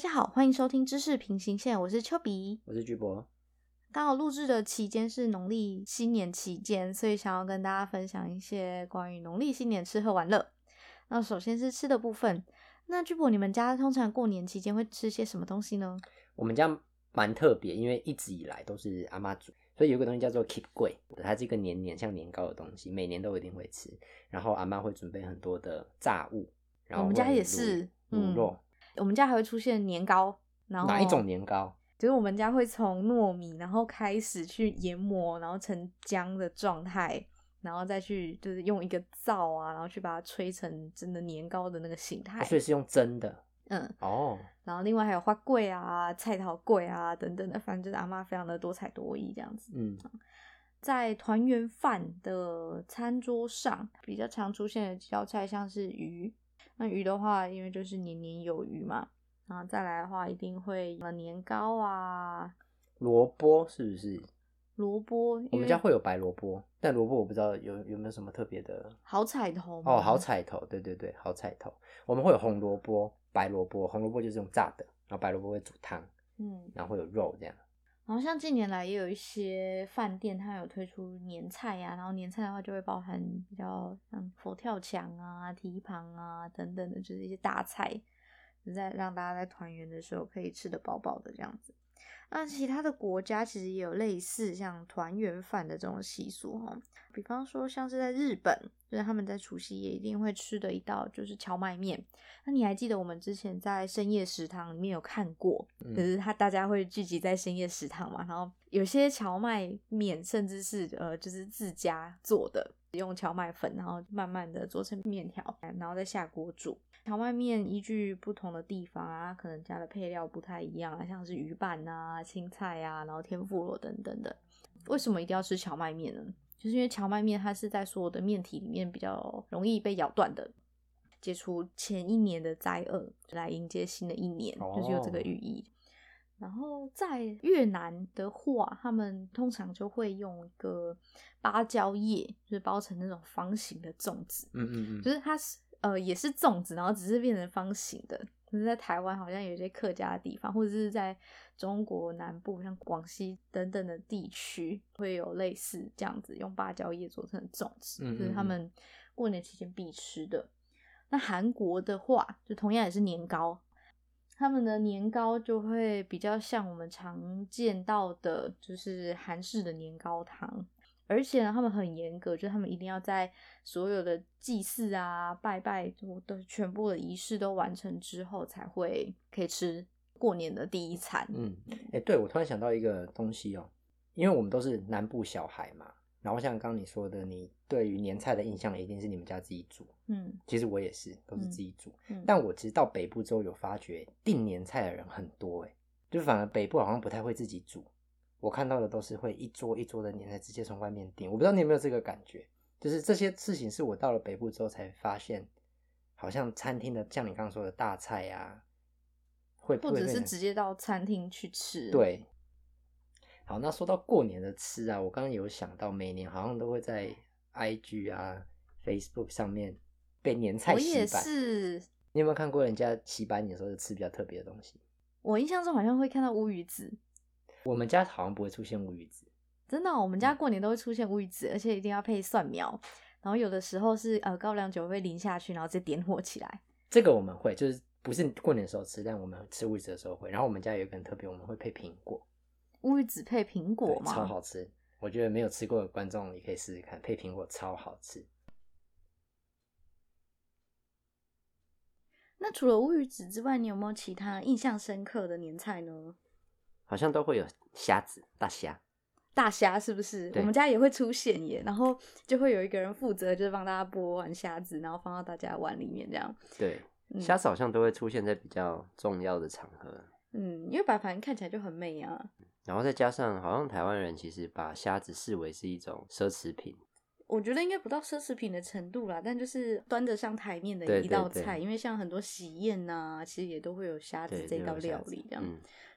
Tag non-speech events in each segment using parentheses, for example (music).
大家好，欢迎收听知识平行线，我是丘比，我是巨博。刚好录制的期间是农历新年期间，所以想要跟大家分享一些关于农历新年吃喝玩乐。那首先是吃的部分，那巨博，你们家通常过年期间会吃些什么东西呢？我们家蛮特别，因为一直以来都是阿妈煮，所以有个东西叫做 keep 贵，它是一个年年像年糕的东西，每年都一定会吃。然后阿妈会准备很多的炸物，然后我们家也是卤肉。嗯我们家还会出现年糕，然后哪一种年糕？就是我们家会从糯米，然后开始去研磨，然后成浆的状态，然后再去就是用一个灶啊，然后去把它吹成真的年糕的那个形态。所以是用蒸的，嗯，哦。然后另外还有花粿啊、菜头粿啊等等的，反正就是阿妈非常的多才多艺这样子。嗯，在团圆饭的餐桌上，比较常出现的几道菜像是鱼。那鱼的话，因为就是年年有余嘛，然后再来的话，一定会有年糕啊，萝卜是不是？萝卜，我们家会有白萝卜，但萝卜我不知道有有没有什么特别的。好彩头哦，好彩头，对对对，好彩头。我们会有红萝卜、白萝卜，红萝卜就是用炸的，然后白萝卜会煮汤，嗯，然后会有肉这样。然后像近年来也有一些饭店，它有推出年菜呀、啊，然后年菜的话就会包含比较像佛跳墙啊、蹄膀啊等等的，就是一些大菜，就在让大家在团圆的时候可以吃得饱饱的这样子。那其他的国家其实也有类似像团圆饭的这种习俗哈，比方说像是在日本，就是他们在除夕夜一定会吃的一道就是荞麦面。那你还记得我们之前在深夜食堂里面有看过，就是他大家会聚集在深夜食堂嘛，然后有些荞麦面甚至是呃就是自家做的，用荞麦粉，然后慢慢的做成面条，然后再下锅煮。荞麦面依据不同的地方啊，可能加的配料不太一样啊，像是鱼板啊、青菜啊，然后天妇罗等等的。为什么一定要吃荞麦面呢？就是因为荞麦面它是在所有的面体里面比较容易被咬断的，解除前一年的灾厄，来迎接新的一年，就是有这个寓意。Oh. 然后在越南的话，他们通常就会用一个芭蕉叶，就是包成那种方形的粽子。嗯嗯嗯，就是它是。呃，也是粽子，然后只是变成方形的。可是，在台湾好像有些客家的地方，或者是在中国南部，像广西等等的地区，会有类似这样子用芭蕉叶做成粽子，嗯嗯嗯，就是他们过年期间必吃的。那韩国的话，就同样也是年糕，他们的年糕就会比较像我们常见到的，就是韩式的年糕糖。而且呢，他们很严格，就是他们一定要在所有的祭祀啊、拜拜都全部的仪式都完成之后，才会可以吃过年的第一餐。嗯，哎、对，我突然想到一个东西哦、因为我们都是南部小孩嘛，然后像刚刚你说的，你对于年菜的印象一定是你们家自己煮。嗯，其实我也是，都是自己煮。嗯，但我其实到北部之后有发觉，订年菜的人很多，哎，就反而北部好像不太会自己煮。我看到的都是会一桌一桌的年菜直接从外面订，我不知道你有没有这个感觉，就是这些事情是我到了北部之后才发现，好像餐厅的像你刚刚说的大菜呀、啊，会或者是直接到餐厅去吃。对，好，那说到过年的吃啊，我刚刚有想到，每年好像都会在 IG 啊、Facebook 上面被年菜洗版。我也是，你有没有看过人家洗版年的时候吃比较特别的东西？我印象中好像会看到乌鱼子。我们家好像不会出现乌鱼子，真的、哦，我们家过年都会出现乌鱼子，而且一定要配蒜苗，然后有的时候是呃高粱酒会淋下去，然后再点火起来。这个我们会，就是不是过年的时候吃，但我们吃乌鱼子的时候会。然后我们家有一个很特别，我们会配苹果，乌鱼子配苹果吗？超好吃，我觉得没有吃过的观众也可以试试看，配苹果超好吃。那除了乌鱼子之外，你有没有其他印象深刻的年菜呢？好像都会有虾子，大虾，大虾是不是？我们家也会出现耶，然后就会有一个人负责，就是帮大家剥完虾子，然后放到大家碗里面这样。对，虾子好像都会出现在比较重要的场合。嗯，因为摆盘看起来就很美啊。然后再加上，好像台湾人其实把虾子视为是一种奢侈品。我觉得应该不到奢侈品的程度啦，但就是端得上台面的一道菜。对对对，因为像很多喜宴呐、啊，其实也都会有虾子这道料理这样。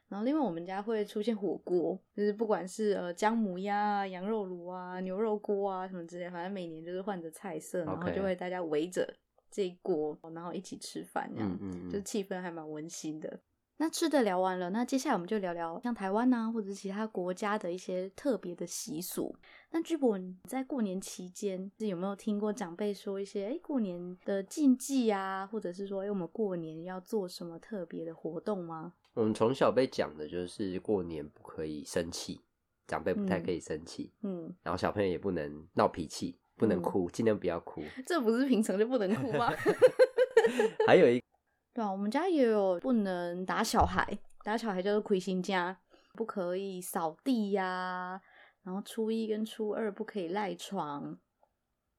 然后另外我们家会出现火锅，就是不管是呃姜母鸭啊、羊肉炉啊、牛肉锅啊什么之类，反正每年就是换着菜色，然后就会大家围着这一锅，然后一起吃饭，这样，嗯嗯嗯，就气氛还蛮温馨的。那吃的聊完了，那接下来我们就聊聊像台湾呐，或者其他国家的一些特别的习俗。那居博，你在过年期间是有没有听过长辈说一些哎过年的禁忌啊，或者是说哎我们过年要做什么特别的活动吗？我们从小被讲的就是过年不可以生气，长辈不太可以生气，嗯，然后小朋友也不能闹脾气，不能哭，尽、嗯、量不要哭。这不是平常就不能哭吗？(laughs) 还有一。对啊，我们家也有不能打小孩，打小孩叫做亏心家，不可以扫地呀、啊，然后初一跟初二不可以赖床，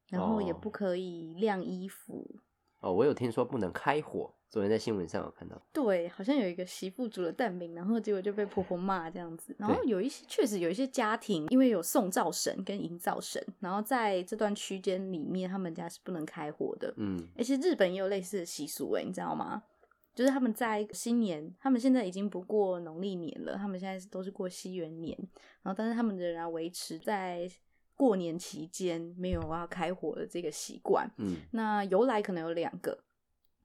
然后也不可以晾衣服。哦，我有听说不能开火，昨天在新闻上有看到。对，好像有一个媳妇煮了蛋饼，然后结果就被婆婆骂这样子。然后有一些确实有一些家庭，因为有送灶神跟迎灶神，然后在这段区间里面，他们家是不能开火的。嗯，而且日本也有类似的习俗诶，你知道吗？就是他们在新年，他们现在已经不过农历年了，他们现在都是过西元年，然后但是他们仍然维持在过年期间没有要开火的这个习惯。嗯，那由来可能有两个，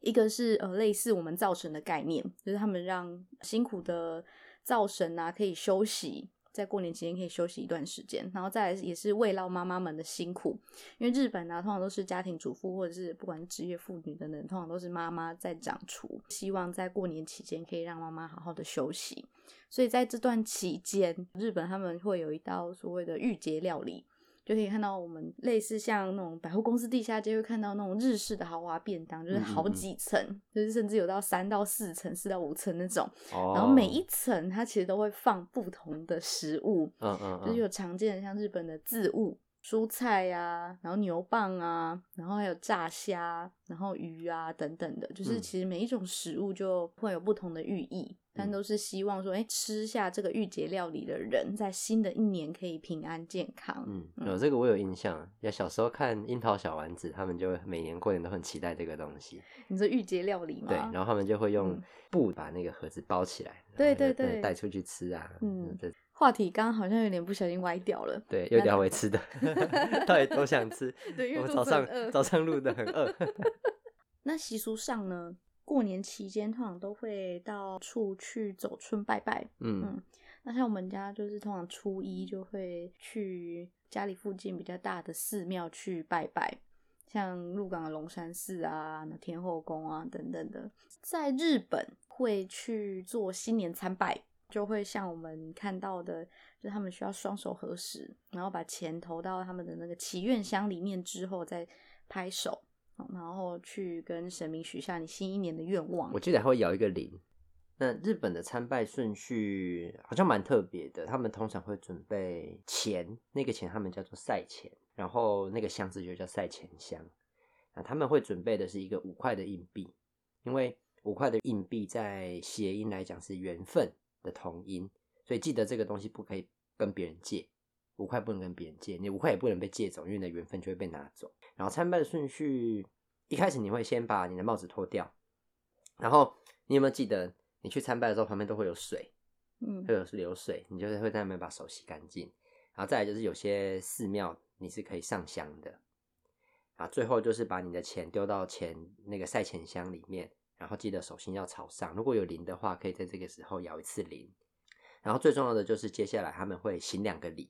一个是呃类似我们灶神的概念，就是他们让辛苦的灶神啊可以休息。在过年期间可以休息一段时间，然后再来也是慰劳妈妈们的辛苦，因为日本啊，通常都是家庭主妇或者是不管是职业妇女等等，通常都是妈妈在掌厨，希望在过年期间可以让妈妈好好的休息，所以在这段期间，日本他们会有一道所谓的御节料理。就可以看到我们类似像那种百货公司地下街会看到那种日式的豪华便当，就是好几层，嗯嗯，就是甚至有到三到四层、四到五层那种。哦、然后每一层它其实都会放不同的食物，嗯嗯，嗯，就是有常见的像日本的渍物、蔬菜呀、啊，然后牛蒡啊，然后还有炸虾，然后鱼啊等等的，就是其实每一种食物就会有不同的寓意。但都是希望说，哎、欸，吃下这个御节料理的人，在新的一年可以平安健康。嗯，有这个我有印象，要小时候看《樱桃小丸子》，他们就每年过年都很期待这个东西。你说御节料理吗？对，然后他们就会用布把那个盒子包起来，嗯、对对对，带出去吃啊。嗯，这话题刚刚好像有点不小心歪掉了。对，又聊回吃的，(laughs) 到底多想吃？对，我早上早上录的很饿。(laughs) 那习俗上呢？过年期间通常都会到处去走村拜拜，嗯，嗯，那像我们家就是通常初一就会去家里附近比较大的寺庙去拜拜，像鹿港的龙山寺啊、那天后宫啊等等的。在日本会去做新年参拜，就会像我们看到的，就是他们需要双手合十，然后把钱投到他们的那个祈愿箱里面之后再拍手。然后去跟神明许下你新一年的愿望。我记得还会摇一个铃。那日本的参拜顺序好像蛮特别的，他们通常会准备钱，那个钱他们叫做赛钱，然后那个箱子就叫赛钱箱。那他们会准备的是一个五块的硬币，因为五块的硬币在谐音来讲是缘分的同音，所以记得这个东西不可以跟别人借。五块不能跟别人借，你五块也不能被借走，因为你的缘分就会被拿走。然后参拜的顺序，一开始你会先把你的帽子脱掉，然后你有没有记得，你去参拜的时候旁边都会有水，嗯，会有流水，你就是会在那边把手洗干净。然后再来就是有些寺庙你是可以上香的，啊，最后就是把你的钱丢到钱那个赛钱箱里面，然后记得手心要朝上。如果有铃的话，可以在这个时候摇一次铃。然后最重要的就是接下来他们会行两个礼。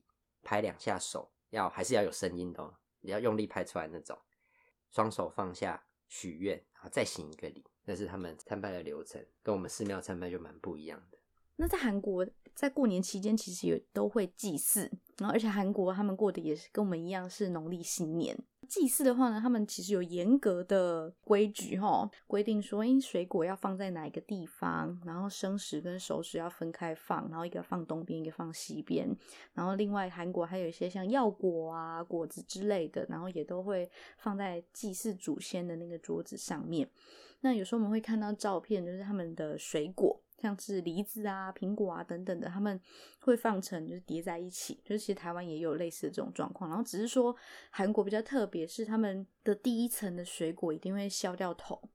拍两下手，要还是要有声音的，你要用力拍出来那种。双手放下许愿，然后再行一个礼，那是他们参拜的流程，跟我们寺庙参拜就蛮不一样的。那在韩国，在过年期间其实也都会祭祀，然后而且韩国他们过的也是跟我们一样是农历新年。祭祀的话呢，他们其实有严格的规矩哈，规定说，诶，水果要放在哪一个地方，然后生食跟熟食要分开放，然后一个放东边，一个放西边，然后另外韩国还有一些像药果啊、果子之类的，然后也都会放在祭祀祖先的那个桌子上面。那有时候我们会看到照片，就是他们的水果。像是梨子啊、苹果啊等等的，他们会放成就是叠在一起，就是其实台湾也有类似的这种状况。然后只是说韩国比较特别，是他们的第一层的水果一定会削掉头。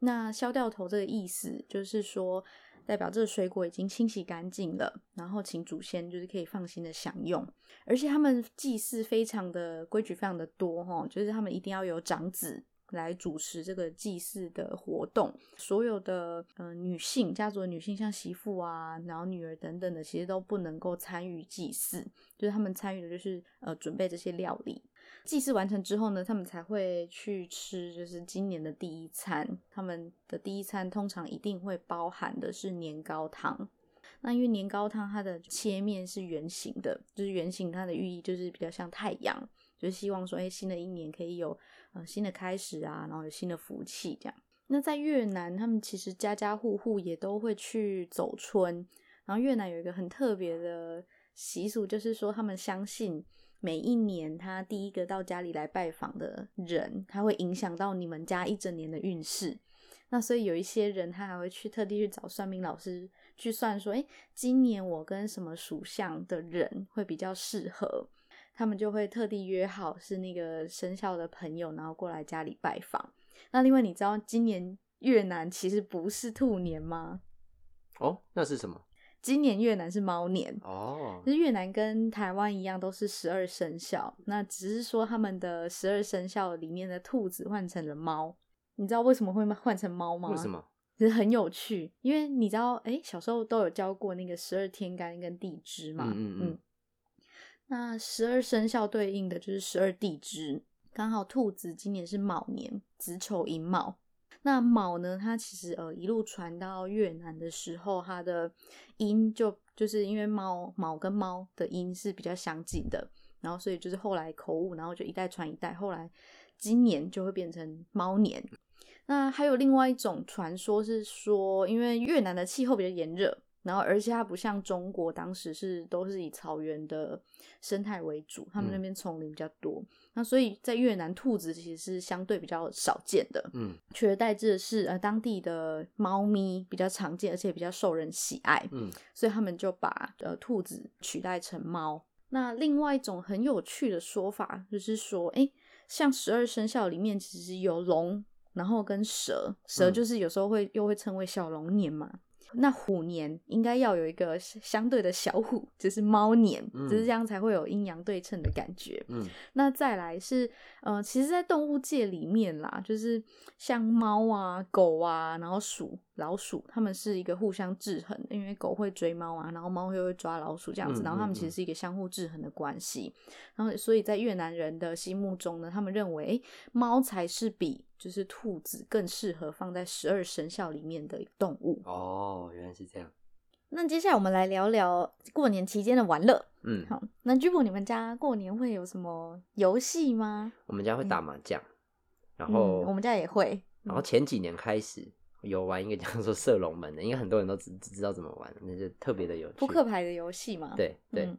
那削掉头这个意思就是说，代表这个水果已经清洗干净了，然后请祖先就是可以放心的享用。而且他们祭祀非常的规矩，非常的多哈，就是他们一定要有长子。来主持这个祭祀的活动。所有的呃女性家族的女性，像媳妇啊，然后女儿等等的，其实都不能够参与祭祀，就是他们参与的就是呃准备这些料理。祭祀完成之后呢，他们才会去吃，就是今年的第一餐。他们的第一餐通常一定会包含的是年糕汤。那因为年糕汤它的切面是圆形的，就是圆形，它的寓意就是比较像太阳，就希望说，哎，新的一年可以有呃新的开始啊，然后有新的福气这样。那在越南，他们其实家家户户也都会去走春。然后越南有一个很特别的习俗，就是说他们相信每一年他第一个到家里来拜访的人，他会影响到你们家一整年的运势。那所以有一些人他还会去特地去找算命老师。去算说，哎，今年我跟什么属相的人会比较适合，他们就会特地约好是那个生肖的朋友，然后过来家里拜访。那另外，你知道今年越南其实不是兔年吗？哦，那是什么？今年越南是猫年哦。就是越南跟台湾一样，都是十二生肖，那只是说他们的十二生肖里面的兔子换成了猫。你知道为什么会换成猫吗？为什么？其实很有趣，因为你知道，哎，小时候都有教过那个十二天干跟地支嘛。嗯嗯，嗯。那十二生肖对应的就是十二地支，刚好兔子今年是卯年，子丑寅卯。那卯呢，它其实呃一路传到越南的时候，它的音就就是因为猫卯跟猫的音是比较相近的，然后所以就是后来口误，然后就一代传一代，后来今年就会变成猫年。那还有另外一种传说是说，因为越南的气候比较炎热，然后而且它不像中国当时是都是以草原的生态为主，他们那边丛林比较多，嗯、那所以在越南兔子其实是相对比较少见的，嗯，取而代之的是呃当地的猫咪比较常见，而且比较受人喜爱，嗯，所以他们就把呃兔子取代成猫。那另外一种很有趣的说法就是说，哎，像十二生肖里面其实有龙。然后跟蛇，蛇就是有时候会、嗯、又会称为小龙年嘛。那虎年应该要有一个相对的小虎，就是猫年，就、嗯、是这样才会有阴阳对称的感觉。嗯，那再来是，呃，其实，在动物界里面啦，就是像猫啊、狗啊，然后鼠、老鼠，它们是一个互相制衡，因为狗会追猫啊，然后猫又会抓老鼠这样子，然后它们其实是一个相互制衡的关系。然后，所以在越南人的心目中呢，他们认为，猫才是比。就是兔子更适合放在十二生肖里面的动物哦，原来是这样。那接下来我们来聊聊过年期间的玩乐。嗯，好，那 Jibo 你们家过年会有什么游戏吗？我们家会打麻将，嗯、然后、嗯、我们家也会。然后前几年开始有玩一个 (laughs) 叫做射龙门的，应该很多人都只只知道怎么玩，那就特别的有趣。扑克牌的游戏嘛。对对、嗯。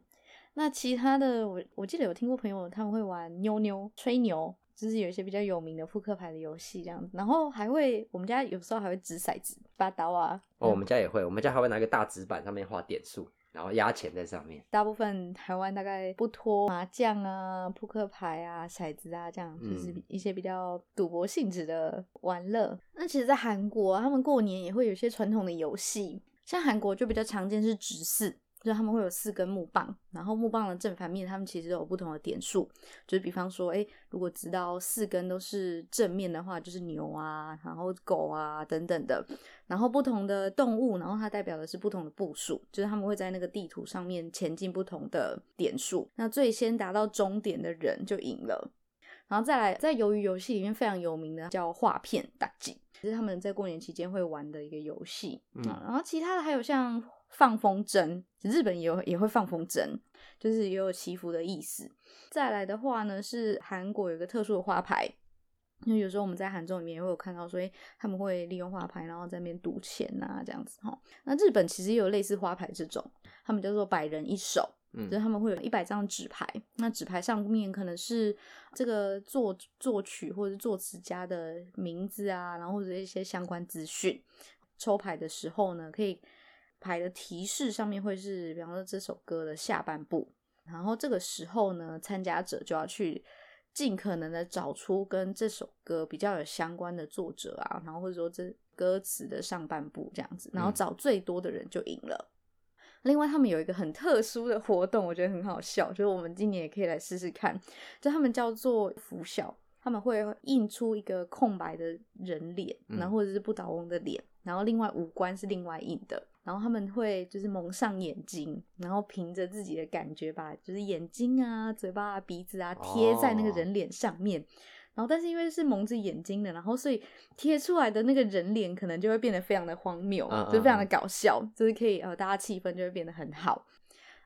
那其他的，我我记得有听过朋友他们会玩妞妞、吹牛。就是有一些比较有名的扑克牌的游戏这样子，然后还会我们家有时候还会掷骰子、八刀啊。哦，我们家也会，我们家还会拿一个大纸板上面画点数，然后压钱在上面。大部分台湾大概不脱麻将啊、扑克牌啊、骰子啊这样，就是一些比较赌博性质的玩乐。嗯、那其实，在韩国他们过年也会有一些传统的游戏，像韩国就比较常见是掷骰。就是他们会有四根木棒，然后木棒的正反面，他们其实都有不同的点数。就是比方说，哎，如果知道四根都是正面的话，就是牛啊，然后狗啊等等的。然后不同的动物，然后它代表的是不同的步数，就是他们会在那个地图上面前进不同的点数。那最先达到终点的人就赢了。然后再来，在鱿鱼游戏里面非常有名的叫画片打击，就是他们在过年期间会玩的一个游戏。嗯，然后其他的还有像。放风筝，日本也有也会放风筝，就是也有祈福的意思。再来的话呢，是韩国有一个特殊的花牌，因为有时候我们在韩中里面也会有看到，所以他们会利用花牌，然后在那边赌钱啊，这样子哈。那日本其实也有类似花牌这种，他们叫做百人一手，嗯，就是他们会有一百张纸牌，那纸牌上面可能是这个作作曲或者是作词家的名字啊，然后或者一些相关资讯。抽牌的时候呢，可以。牌的提示上面会是，比方说这首歌的下半部，然后这个时候呢，参加者就要去尽可能的找出跟这首歌比较有相关的作者啊，然后或者说这歌词的上半部这样子，然后找最多的人就赢了。嗯。另外，他们有一个很特殊的活动，我觉得很好笑，就是我们今年也可以来试试看，就他们叫做拂晓。他们会印出一个空白的人脸，然后或者是不倒翁的脸，然后另外五官是另外印的。然后他们会就是蒙上眼睛，然后凭着自己的感觉把就是眼睛啊、嘴巴啊、鼻子啊贴在那个人脸上面。Oh. 然后但是因为是蒙着眼睛的，然后所以贴出来的那个人脸可能就会变得非常的荒谬，uh, uh, uh. 就非常的搞笑，就是可以呃大家气氛就会变得很好。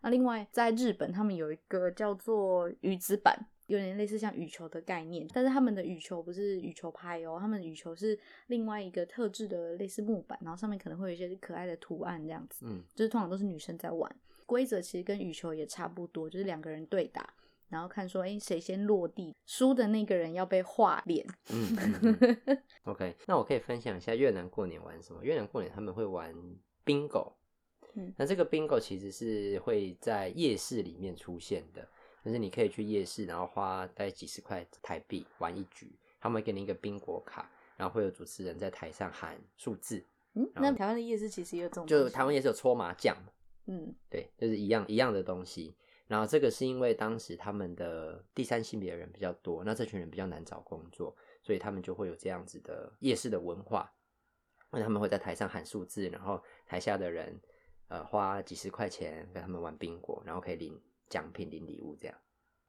那另外在日本，他们有一个叫做鱼子板。有点类似像羽球的概念，但是他们的羽球不是羽球拍哦，他们的羽球是另外一个特制的类似木板，然后上面可能会有一些可爱的图案这样子。嗯，就是通常都是女生在玩，规则其实跟羽球也差不多，就是两个人对打，然后看说哎谁先落地，输的那个人要被画脸。嗯，嗯，嗯，(laughs) OK，那我可以分享一下越南过年玩什么？越南过年他们会玩 bingo，嗯，那这个 bingo 其实是会在夜市里面出现的。就是你可以去夜市，然后花大概几十块台币玩一局，他们会给你一个宾果卡，然后会有主持人在台上喊数字。嗯，那台湾的夜市其实也有这种，就台湾夜市有搓麻将。嗯，对，就是一样一样的东西。然后这个是因为当时他们的第三性别的人比较多，那这群人比较难找工作，所以他们就会有这样子的夜市的文化。那他们会在台上喊数字，然后台下的人呃花几十块钱跟他们玩宾果，然后可以领。奖品领礼物这样，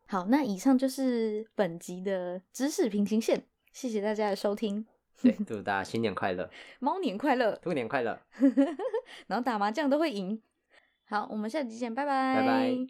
好，那以上就是本集的知识平行线，谢谢大家的收听。(laughs) 对，祝大家新年快乐，(laughs) 猫年快乐，兔年快乐，(laughs) 然后打麻将都会赢。好，我们下集见，拜拜，拜拜。